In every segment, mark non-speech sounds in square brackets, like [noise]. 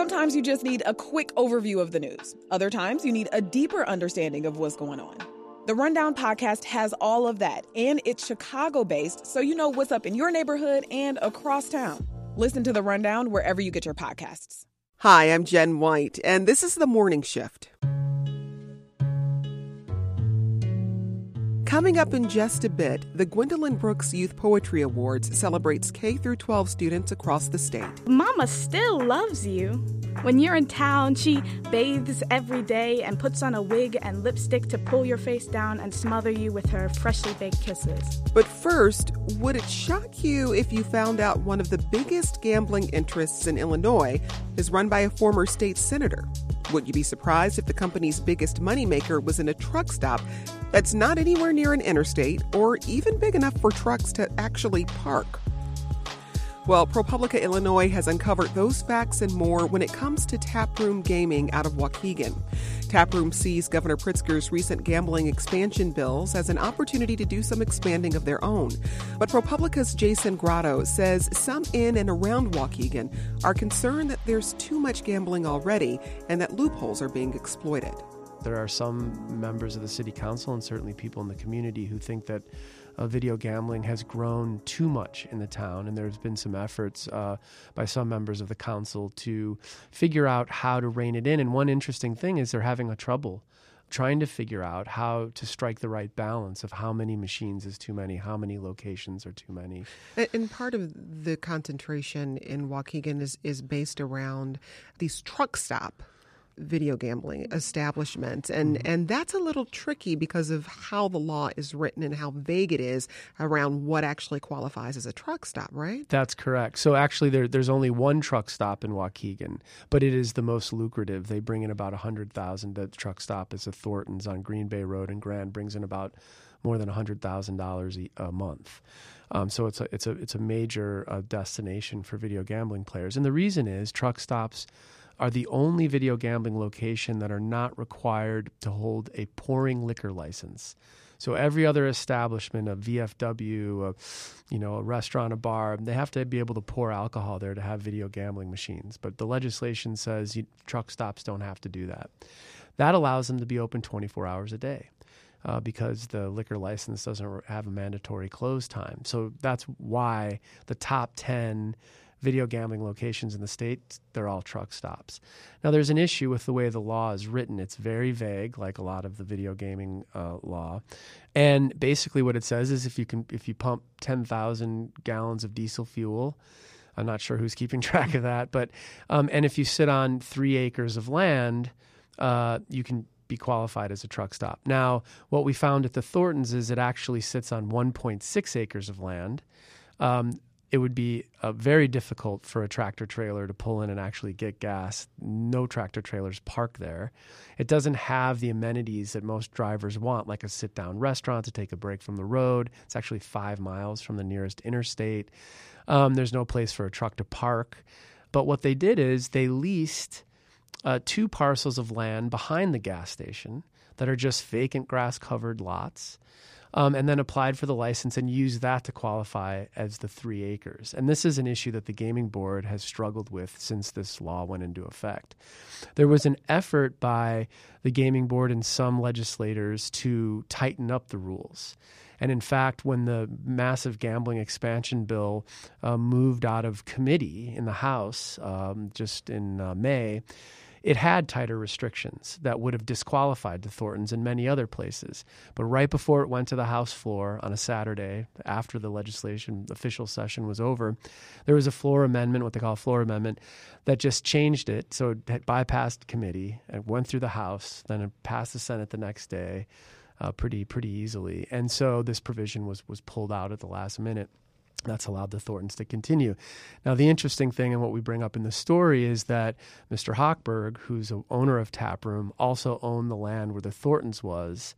Sometimes you just need a quick overview of the news. Other times you need a deeper understanding of what's going on. The Rundown podcast has all of that, and it's Chicago based, so you know what's up in your neighborhood and across town. Listen to The Rundown wherever you get your podcasts. Hi, I'm Jen White, and this is the morning shift. Coming up in just a bit, the Gwendolyn Brooks Youth Poetry Awards celebrates K through 12 students across the state. Mama still loves you. When you're in town, she bathes every day and puts on a wig and lipstick to pull your face down and smother you with her freshly baked kisses. But first, would it shock you if you found out one of the biggest gambling interests in Illinois is run by a former state senator? Would you be surprised if the company's biggest moneymaker was in a truck stop that's not anywhere near an interstate or even big enough for trucks to actually park? Well, ProPublica Illinois has uncovered those facts and more when it comes to taproom gaming out of Waukegan. Taproom sees Governor Pritzker's recent gambling expansion bills as an opportunity to do some expanding of their own. But ProPublica's Jason Grotto says some in and around Waukegan are concerned that there's too much gambling already and that loopholes are being exploited. There are some members of the city council and certainly people in the community who think that uh, video gambling has grown too much in the town, and there's been some efforts uh, by some members of the council to figure out how to rein it in. And one interesting thing is they're having a trouble trying to figure out how to strike the right balance of how many machines is too many, how many locations are too many. And part of the concentration in Waukegan is, is based around these truck stop video gambling establishments and mm-hmm. and that's a little tricky because of how the law is written and how vague it is around what actually qualifies as a truck stop right? That's correct. So actually there, there's only one truck stop in waukegan but it is the most lucrative. They bring in about 100000 the truck stop is a thornton's on green bay road and grand brings in about more than $100000 a month. Um, so it's a it's a it's a major uh, destination for video gambling players. And the reason is truck stops are the only video gambling location that are not required to hold a pouring liquor license. So every other establishment, a VFW, a, you know, a restaurant, a bar, they have to be able to pour alcohol there to have video gambling machines. But the legislation says you, truck stops don't have to do that. That allows them to be open 24 hours a day. Uh, because the liquor license doesn't have a mandatory close time. So that's why the top 10 video gambling locations in the state, they're all truck stops. Now, there's an issue with the way the law is written. It's very vague, like a lot of the video gaming uh, law. And basically, what it says is if you can, if you pump 10,000 gallons of diesel fuel, I'm not sure who's keeping [laughs] track of that, but um, and if you sit on three acres of land, uh, you can be qualified as a truck stop. Now, what we found at the Thorntons is it actually sits on 1.6 acres of land. Um, it would be uh, very difficult for a tractor trailer to pull in and actually get gas. No tractor trailers park there. It doesn't have the amenities that most drivers want, like a sit down restaurant to take a break from the road. It's actually five miles from the nearest interstate. Um, there's no place for a truck to park. But what they did is they leased uh, two parcels of land behind the gas station that are just vacant grass covered lots um, and then applied for the license and used that to qualify as the three acres. And this is an issue that the gaming board has struggled with since this law went into effect. There was an effort by the gaming board and some legislators to tighten up the rules. And in fact, when the massive gambling expansion bill uh, moved out of committee in the House um, just in uh, May, it had tighter restrictions that would have disqualified the Thorntons and many other places. But right before it went to the House floor on a Saturday, after the legislation official session was over, there was a floor amendment, what they call a floor amendment, that just changed it. So it bypassed committee and went through the House, then it passed the Senate the next day. Uh, pretty pretty easily, and so this provision was was pulled out at the last minute that's allowed the Thorntons to continue. Now, the interesting thing and what we bring up in the story is that Mr. Hochberg, who's the owner of Taproom, also owned the land where the Thorntons was.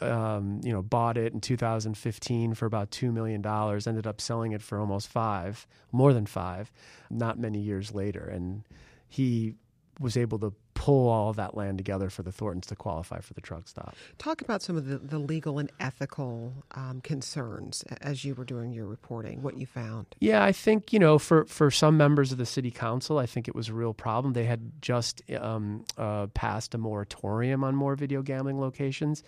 Um, you know, bought it in 2015 for about two million dollars. Ended up selling it for almost five, more than five, not many years later. And he was able to pull all of that land together for the Thorntons to qualify for the truck stop. Talk about some of the, the legal and ethical um, concerns as you were doing your reporting, what you found. Yeah, I think, you know, for, for some members of the city council, I think it was a real problem. They had just um, uh, passed a moratorium on more video gambling locations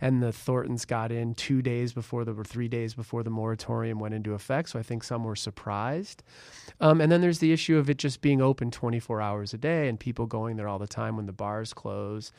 and the Thorntons got in two days before the or three days before the moratorium went into effect. So I think some were surprised. Um, and then there's the issue of it just being open 24 hours a day and people going there all the time when the bars close.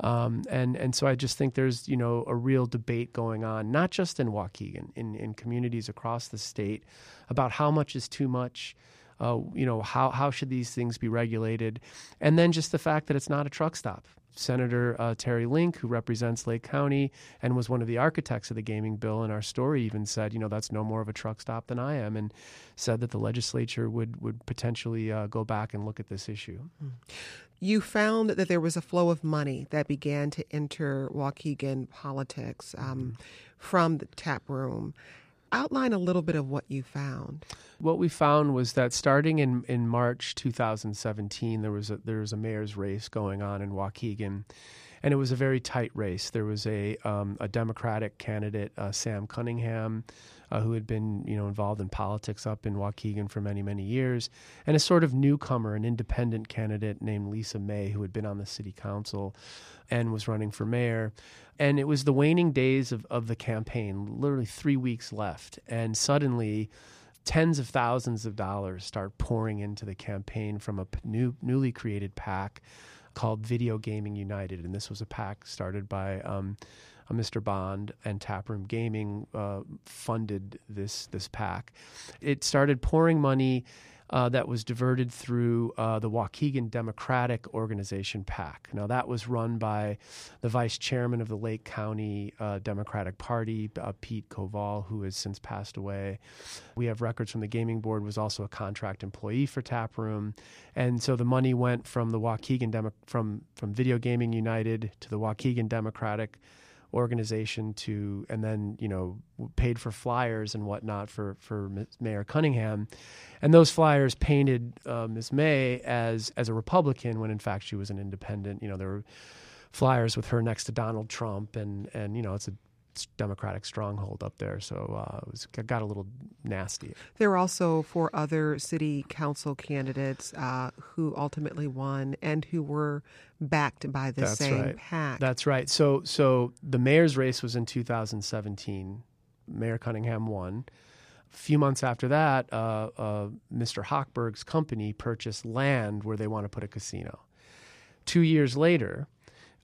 Um, and and so I just think there's you know a real debate going on, not just in Waukegan, in in communities across the state, about how much is too much. Uh, you know how how should these things be regulated, and then just the fact that it's not a truck stop. Senator uh, Terry Link, who represents Lake County and was one of the architects of the gaming bill in our story, even said, you know, that's no more of a truck stop than I am, and said that the legislature would would potentially uh, go back and look at this issue. Hmm. You found that there was a flow of money that began to enter Waukegan politics um, mm-hmm. from the tap room outline a little bit of what you found. What we found was that starting in, in March 2017, there was a, there was a mayor's race going on in Waukegan, and it was a very tight race. There was a um, a Democratic candidate, uh, Sam Cunningham, uh, who had been you know involved in politics up in Waukegan for many many years, and a sort of newcomer, an independent candidate named Lisa May, who had been on the city council and was running for mayor. And it was the waning days of, of the campaign, literally three weeks left, and suddenly tens of thousands of dollars start pouring into the campaign from a new, newly created PAC called Video Gaming United, and this was a PAC started by um, Mr. Bond and Taproom Gaming uh, funded this this PAC. It started pouring money. Uh, that was diverted through uh, the Waukegan Democratic Organization PAC. Now, that was run by the vice chairman of the Lake County uh, Democratic Party, uh, Pete Koval, who has since passed away. We have records from the gaming board, was also a contract employee for Taproom. And so the money went from the Waukegan Demo- from, from Video Gaming United to the Waukegan Democratic organization to, and then you know paid for flyers and whatnot for for Mayor Cunningham, and those flyers painted uh, Ms. May as as a Republican when in fact she was an independent. You know there were flyers with her next to Donald Trump, and and you know it's a Democratic stronghold up there, so uh, it was, got a little nasty. There were also four other city council candidates uh, who ultimately won and who were backed by the That's same right. PAC. That's right. So, so the mayor's race was in 2017. Mayor Cunningham won. A few months after that, uh, uh Mr. Hochberg's company purchased land where they want to put a casino. Two years later,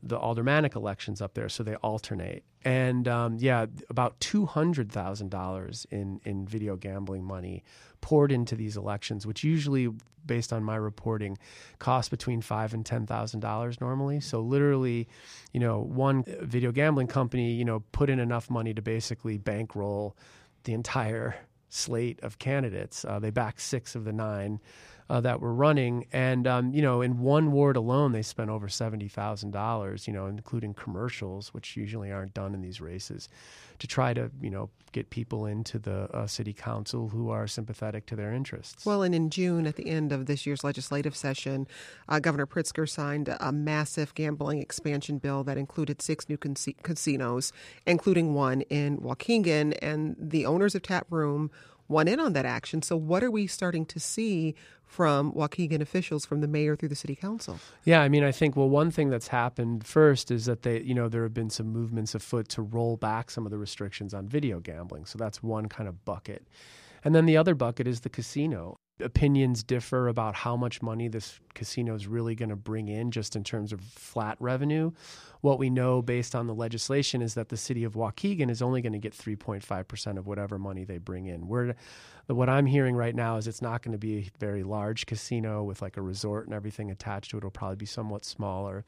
the aldermanic elections up there, so they alternate. And um, yeah, about two hundred thousand dollars in in video gambling money poured into these elections, which usually, based on my reporting, cost between five and ten thousand dollars normally. So literally, you know, one video gambling company, you know, put in enough money to basically bankroll the entire [laughs] slate of candidates. Uh, they backed six of the nine uh, that were running. And, um, you know, in one ward alone, they spent over $70,000, you know, including commercials, which usually aren't done in these races, to try to, you know, get people into the uh, city council who are sympathetic to their interests. Well, and in June, at the end of this year's legislative session, uh, Governor Pritzker signed a massive gambling expansion bill that included six new casinos, including one in Waukegan. And the owners of Tap Room went in on that action. So, what are we starting to see from Waukegan officials, from the mayor through the city council? Yeah, I mean, I think well, one thing that's happened first is that they, you know, there have been some movements afoot to roll back some of the restrictions on video gambling. So that's one kind of bucket, and then the other bucket is the casino opinions differ about how much money this casino is really going to bring in just in terms of flat revenue. What we know based on the legislation is that the city of Waukegan is only going to get 3.5% of whatever money they bring in. We're, what I'm hearing right now is it's not going to be a very large casino with like a resort and everything attached to it. It'll probably be somewhat smaller.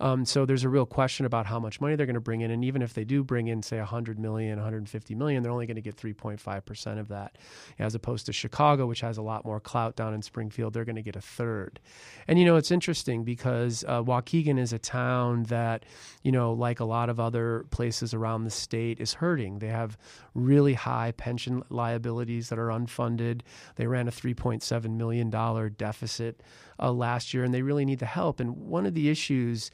Um, so there's a real question about how much money they're going to bring in. And even if they do bring in, say, 100 million, 150 million, they're only going to get 3.5% of that, as opposed to Chicago, which has a lot more clout down in Springfield, they're going to get a third. And you know, it's interesting because uh, Waukegan is a town that, you know, like a lot of other places around the state, is hurting. They have really high pension liabilities that are unfunded. They ran a $3.7 million deficit uh, last year, and they really need the help. And one of the issues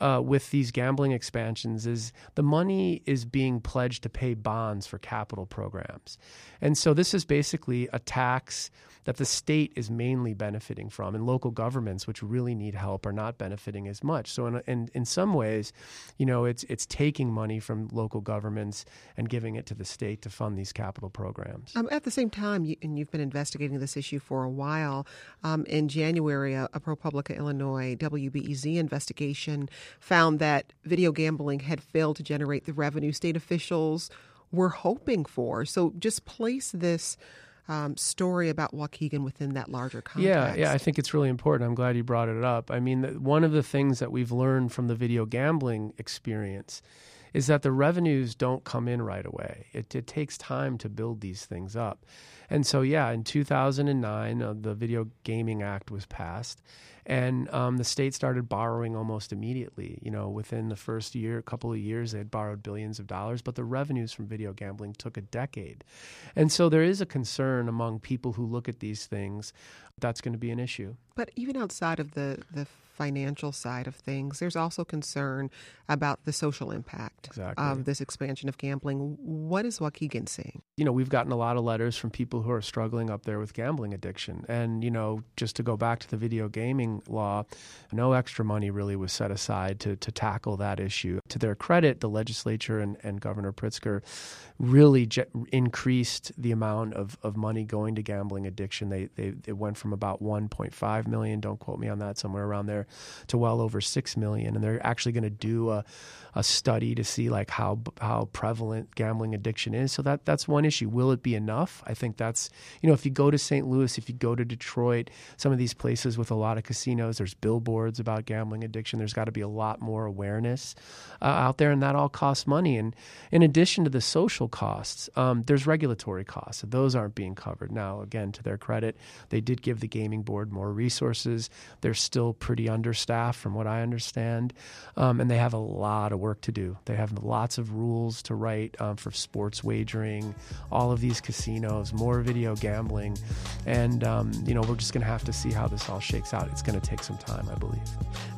uh, with these gambling expansions is the money is being pledged to pay bonds for capital programs. And so this is basically a tax that the state is mainly benefiting from, and local governments, which really need help, are not benefiting as much. So, in, in, in some ways, you know, it's it's taking money from local governments and giving it to the state to fund these capital programs. Um, at the same time, you, and you've been investigating this issue for a while. Um, in January, a, a ProPublica Illinois WBEZ investigation found that video gambling had failed to generate the revenue state officials were hoping for. So, just place this um, story about Waukegan within that larger context. Yeah, yeah, I think it's really important. I'm glad you brought it up. I mean, one of the things that we've learned from the video gambling experience is that the revenues don't come in right away. It, it takes time to build these things up. And so, yeah, in 2009, uh, the Video Gaming Act was passed, and um, the state started borrowing almost immediately. You know, within the first year, a couple of years, they had borrowed billions of dollars, but the revenues from video gambling took a decade. And so there is a concern among people who look at these things that's going to be an issue. But even outside of the, the financial side of things, there's also concern about the social impact exactly. of this expansion of gambling. What is Waukegan seeing? You know, we've gotten a lot of letters from people who are struggling up there with gambling addiction. And, you know, just to go back to the video gaming law, no extra money really was set aside to, to tackle that issue. To their credit, the legislature and, and Governor Pritzker really je- increased the amount of, of money going to gambling addiction. They, they, it went from about 1.5 million, don't quote me on that, somewhere around there, to well over 6 million. And they're actually going to do a, a study to see like how, how prevalent gambling addiction is. So that, that's one issue. Will it be enough? I think that's, you know, if you go to St. Louis, if you go to Detroit, some of these places with a lot of casinos, there's billboards about gambling addiction. There's got to be a lot more awareness uh, out there, and that all costs money. And in addition to the social costs, um, there's regulatory costs. Those aren't being covered. Now, again, to their credit, they did give the gaming board more resources. They're still pretty understaffed, from what I understand, um, and they have a lot of work to do. They have lots of rules to write um, for sports wagering, all of these casinos, more video gambling, and um, you know we're just going to have to see how this all shakes out. It's going to take some time, I believe.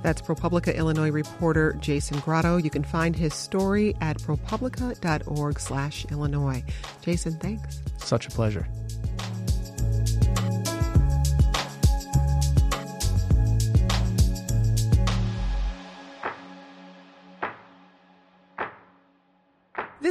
That's ProPublica Illinois reporter Jason Grotto. You can find his story at propublica.org/illinois. Jason, thanks. Such a pleasure.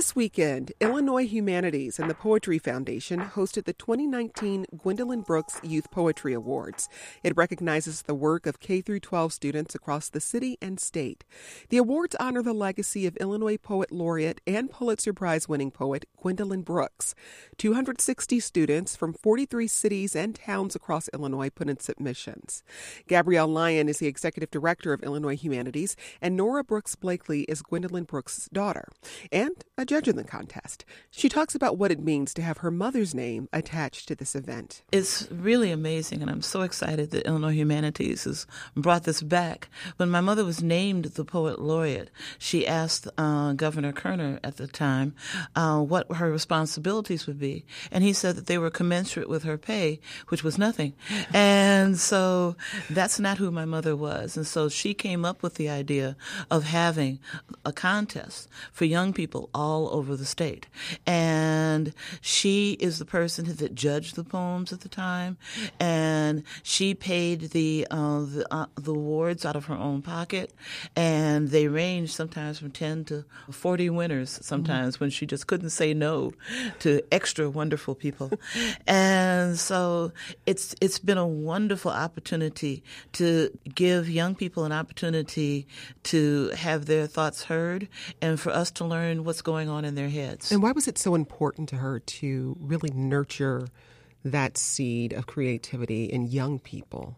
This weekend, Illinois Humanities and the Poetry Foundation hosted the 2019 Gwendolyn Brooks Youth Poetry Awards. It recognizes the work of K 12 students across the city and state. The awards honor the legacy of Illinois Poet Laureate and Pulitzer Prize winning poet Gwendolyn Brooks. 260 students from 43 cities and towns across Illinois put in submissions. Gabrielle Lyon is the executive director of Illinois Humanities, and Nora Brooks Blakely is Gwendolyn Brooks' daughter. And a judge in the contest. She talks about what it means to have her mother's name attached to this event. It's really amazing, and I'm so excited that Illinois Humanities has brought this back. When my mother was named the Poet Laureate, she asked uh, Governor Kerner at the time uh, what her responsibilities would be, and he said that they were commensurate with her pay, which was nothing. And so that's not who my mother was. And so she came up with the idea of having a contest for young people all all over the state. And she is the person that judged the poems at the time, and she paid the uh, the, uh, the awards out of her own pocket, and they ranged sometimes from ten to forty winners. Sometimes mm-hmm. when she just couldn't say no to extra wonderful people, [laughs] and so it's it's been a wonderful opportunity to give young people an opportunity to have their thoughts heard, and for us to learn what's going on in their heads. And why was it so important to her to really nurture that seed of creativity in young people?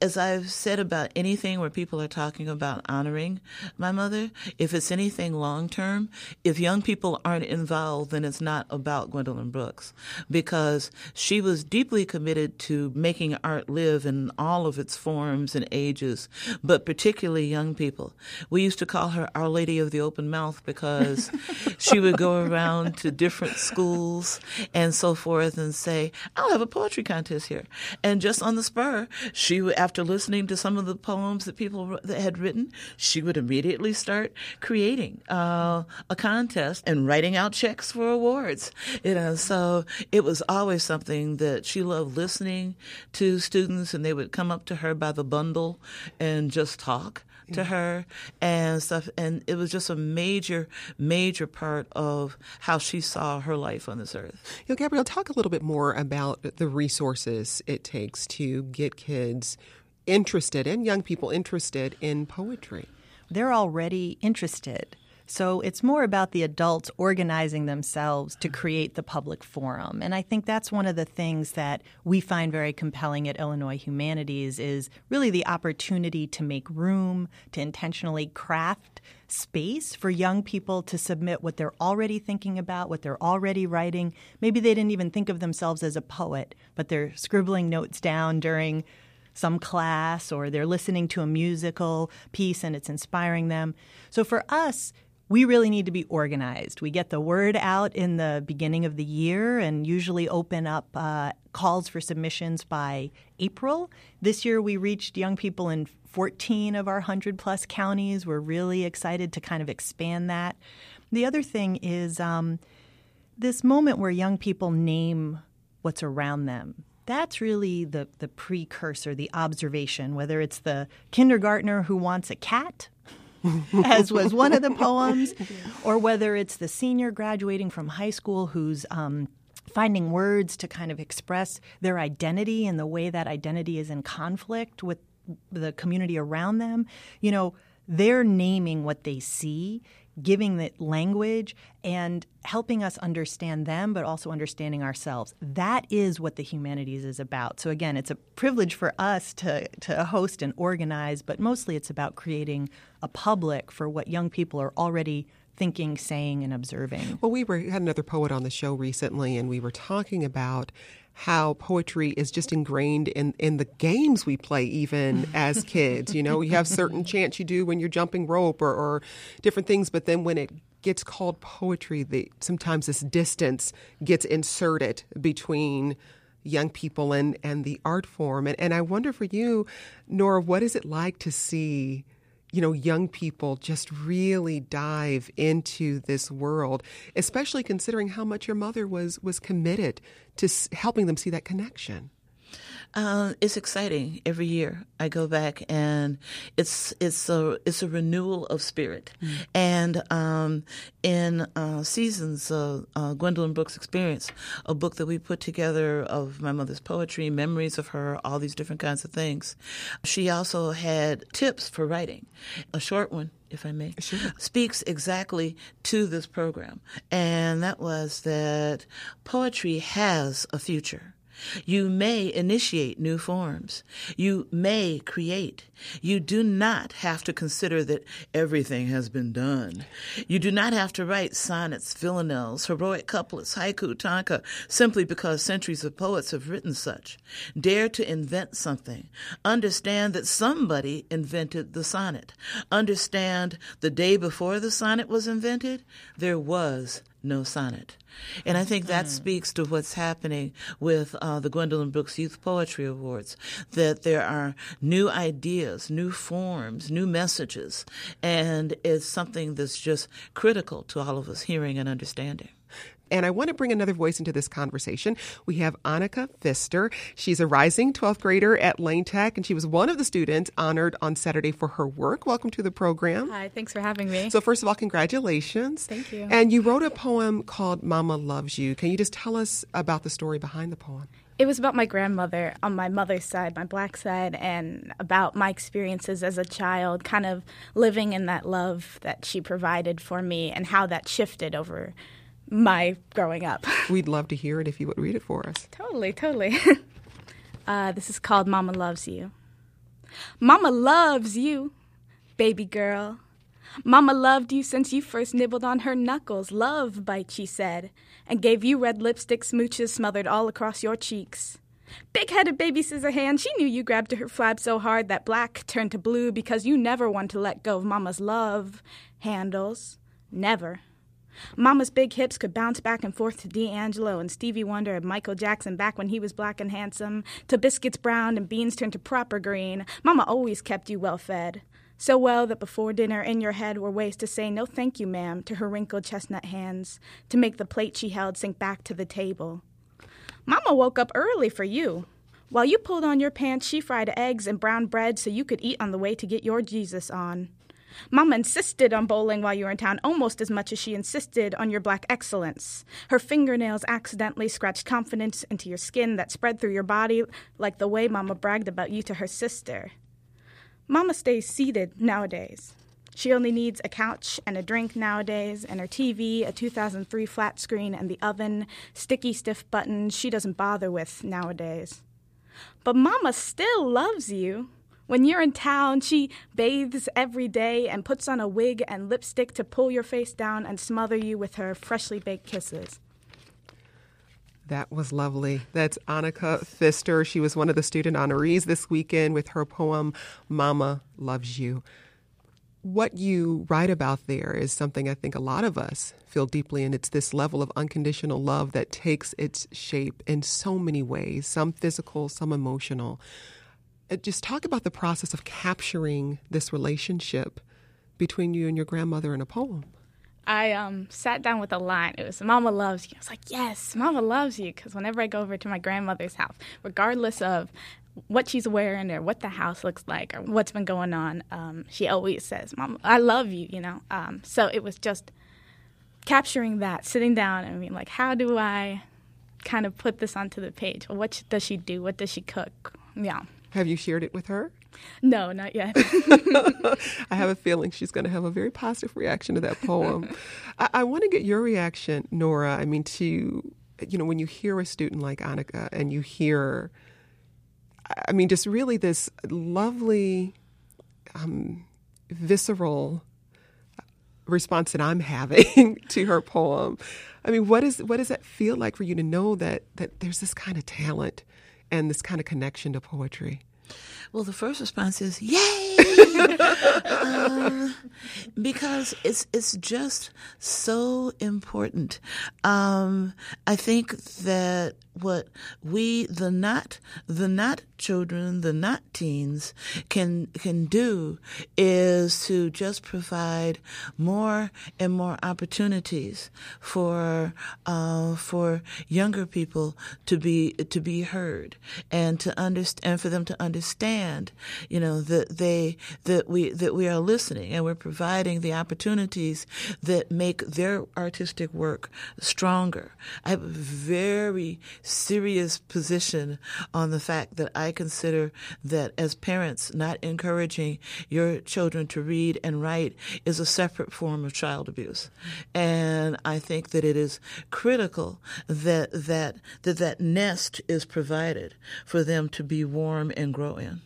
As I've said about anything where people are talking about honoring my mother, if it's anything long term, if young people aren't involved, then it's not about Gwendolyn Brooks because she was deeply committed to making art live in all of its forms and ages, but particularly young people. We used to call her Our Lady of the Open Mouth because [laughs] she would go around to different schools and so forth and say, I'll have a poetry contest here. And just on the spur, she after listening to some of the poems that people that had written, she would immediately start creating uh, a contest and writing out checks for awards. You know, so it was always something that she loved listening to students, and they would come up to her by the bundle and just talk to mm. her and stuff. And it was just a major, major part of how she saw her life on this earth. You know, Gabrielle, talk a little bit more about the resources it takes to get kids interested and young people interested in poetry. They're already interested. So it's more about the adults organizing themselves to create the public forum. And I think that's one of the things that we find very compelling at Illinois Humanities is really the opportunity to make room, to intentionally craft space for young people to submit what they're already thinking about, what they're already writing. Maybe they didn't even think of themselves as a poet, but they're scribbling notes down during some class or they're listening to a musical piece and it's inspiring them. So for us, we really need to be organized. We get the word out in the beginning of the year and usually open up uh, calls for submissions by April. This year we reached young people in 14 of our 100 plus counties. We're really excited to kind of expand that. The other thing is um, this moment where young people name what's around them. That's really the, the precursor, the observation, whether it's the kindergartner who wants a cat [laughs] as was one of the poems, or whether it's the senior graduating from high school who's um, finding words to kind of express their identity and the way that identity is in conflict with the community around them. You know, they're naming what they see giving it language and helping us understand them, but also understanding ourselves. That is what the humanities is about. So again, it's a privilege for us to to host and organize, but mostly it's about creating a public for what young people are already thinking, saying, and observing. Well, we were had another poet on the show recently, and we were talking about how poetry is just ingrained in, in the games we play even [laughs] as kids. You know, you have certain chants you do when you're jumping rope or, or different things, but then when it gets called poetry, the, sometimes this distance gets inserted between young people and, and the art form. And, and I wonder for you, Nora, what is it like to see you know, young people just really dive into this world, especially considering how much your mother was was committed to helping them see that connection. Uh, it's exciting every year. I go back and it's it's a it's a renewal of spirit. Mm. And um, in uh, seasons of uh, Gwendolyn Brooks Experience, a book that we put together of my mother's poetry, memories of her, all these different kinds of things. She also had tips for writing. A short one if I may, sure. speaks exactly to this program. And that was that poetry has a future. You may initiate new forms. You may create. You do not have to consider that everything has been done. You do not have to write sonnets, villanelles, heroic couplets, haiku, tanka, simply because centuries of poets have written such. Dare to invent something. Understand that somebody invented the sonnet. Understand the day before the sonnet was invented, there was no sonnet. And I think that mm. speaks to what's happening with uh, the Gwendolyn Brooks Youth Poetry Awards, that there are new ideas, new forms, new messages, and it's something that's just critical to all of us hearing and understanding. And I want to bring another voice into this conversation. We have Annika Pfister. She's a rising 12th grader at Lane Tech, and she was one of the students honored on Saturday for her work. Welcome to the program. Hi, thanks for having me. So, first of all, congratulations. Thank you. And you wrote a poem called Mama Loves You. Can you just tell us about the story behind the poem? It was about my grandmother on my mother's side, my black side, and about my experiences as a child, kind of living in that love that she provided for me and how that shifted over my growing up. [laughs] We'd love to hear it if you would read it for us. Totally, totally. [laughs] uh, this is called Mama Loves You. Mama loves you, baby girl. Mama loved you since you first nibbled on her knuckles. Love bite, she said, and gave you red lipstick smooches smothered all across your cheeks. Big headed baby scissor hand, she knew you grabbed her flab so hard that black turned to blue because you never want to let go of Mama's love handles. Never. Mama's big hips could bounce back and forth to D'Angelo and Stevie Wonder and Michael Jackson back when he was black and handsome, to biscuits browned and beans turned to proper green. Mama always kept you well fed. So well that before dinner in your head were ways to say no thank you, ma'am, to her wrinkled chestnut hands, to make the plate she held sink back to the table. Mama woke up early for you. While you pulled on your pants, she fried eggs and brown bread so you could eat on the way to get your Jesus on. Mama insisted on bowling while you were in town almost as much as she insisted on your black excellence. Her fingernails accidentally scratched confidence into your skin that spread through your body like the way Mama bragged about you to her sister. Mama stays seated nowadays. She only needs a couch and a drink nowadays, and her TV, a 2003 flat screen, and the oven, sticky, stiff buttons she doesn't bother with nowadays. But Mama still loves you. When you're in town, she bathes every day and puts on a wig and lipstick to pull your face down and smother you with her freshly baked kisses. That was lovely. That's Annika Pfister. She was one of the student honorees this weekend with her poem, Mama Loves You. What you write about there is something I think a lot of us feel deeply, and it's this level of unconditional love that takes its shape in so many ways some physical, some emotional. Uh, just talk about the process of capturing this relationship between you and your grandmother in a poem. I um, sat down with a line. It was "Mama loves you." I was like, "Yes, Mama loves you," because whenever I go over to my grandmother's house, regardless of what she's wearing or what the house looks like or what's been going on, um, she always says, "Mama, I love you." You know. Um, so it was just capturing that, sitting down and being like, "How do I kind of put this onto the page? What does she do? What does she cook?" Yeah. Have you shared it with her? No, not yet. [laughs] I have a feeling she's going to have a very positive reaction to that poem. I, I want to get your reaction, Nora. I mean, to, you know, when you hear a student like Annika and you hear, I mean, just really this lovely, um, visceral response that I'm having [laughs] to her poem. I mean, what is what does that feel like for you to know that that there's this kind of talent and this kind of connection to poetry? Well, the first response is yay, [laughs] because it's it's just so important. Um, I think that what we the not the not children the not teens can can do is to just provide more and more opportunities for uh, for younger people to be to be heard and to understand and for them to understand you know that they that we that we are listening and we're providing the opportunities that make their artistic work stronger I have a very serious position on the fact that I consider that as parents, not encouraging your children to read and write is a separate form of child abuse. And I think that it is critical that that that, that nest is provided for them to be warm and grow in.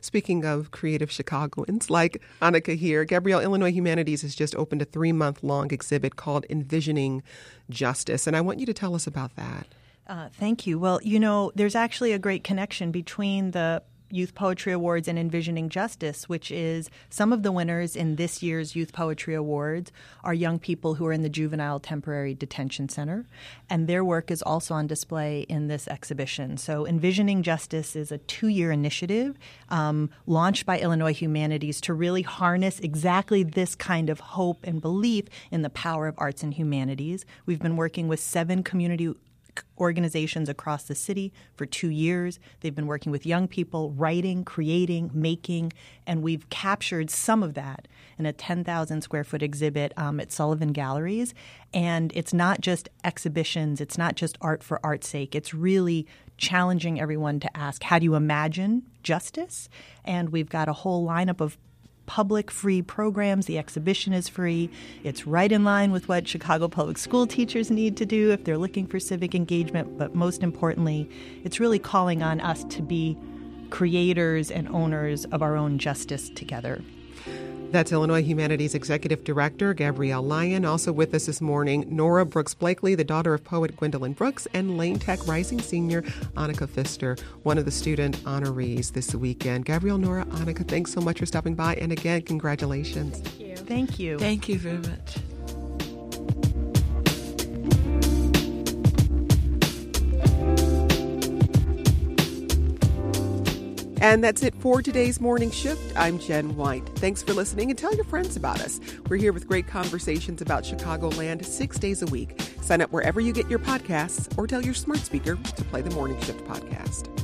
Speaking of creative Chicagoans like Annika here, Gabrielle Illinois Humanities has just opened a three month long exhibit called Envisioning Justice. And I want you to tell us about that. Uh, thank you. Well, you know, there's actually a great connection between the Youth Poetry Awards and Envisioning Justice, which is some of the winners in this year's Youth Poetry Awards are young people who are in the Juvenile Temporary Detention Center, and their work is also on display in this exhibition. So, Envisioning Justice is a two year initiative um, launched by Illinois Humanities to really harness exactly this kind of hope and belief in the power of arts and humanities. We've been working with seven community organizations across the city for two years. They've been working with young people, writing, creating, making, and we've captured some of that in a 10,000 square foot exhibit um, at Sullivan Galleries. And it's not just exhibitions, it's not just art for art's sake. It's really challenging everyone to ask, how do you imagine justice? And we've got a whole lineup of public free programs. The exhibition is free. It's right in line with what Chicago public school teachers need to do if they're looking for civic engagement. But most importantly, it's really calling on us to be creators and owners of our own justice together. That's Illinois Humanities Executive Director Gabrielle Lyon. Also with us this morning, Nora Brooks Blakely, the daughter of poet Gwendolyn Brooks, and Lane Tech Rising Senior Annika Pfister, one of the student honorees this weekend. Gabrielle, Nora, Annika, thanks so much for stopping by. And again, congratulations. Thank you. Thank you. Thank you very much. And that's it for today's morning shift. I'm Jen White. Thanks for listening and tell your friends about us. We're here with great conversations about Chicagoland six days a week. Sign up wherever you get your podcasts or tell your smart speaker to play the Morning Shift podcast.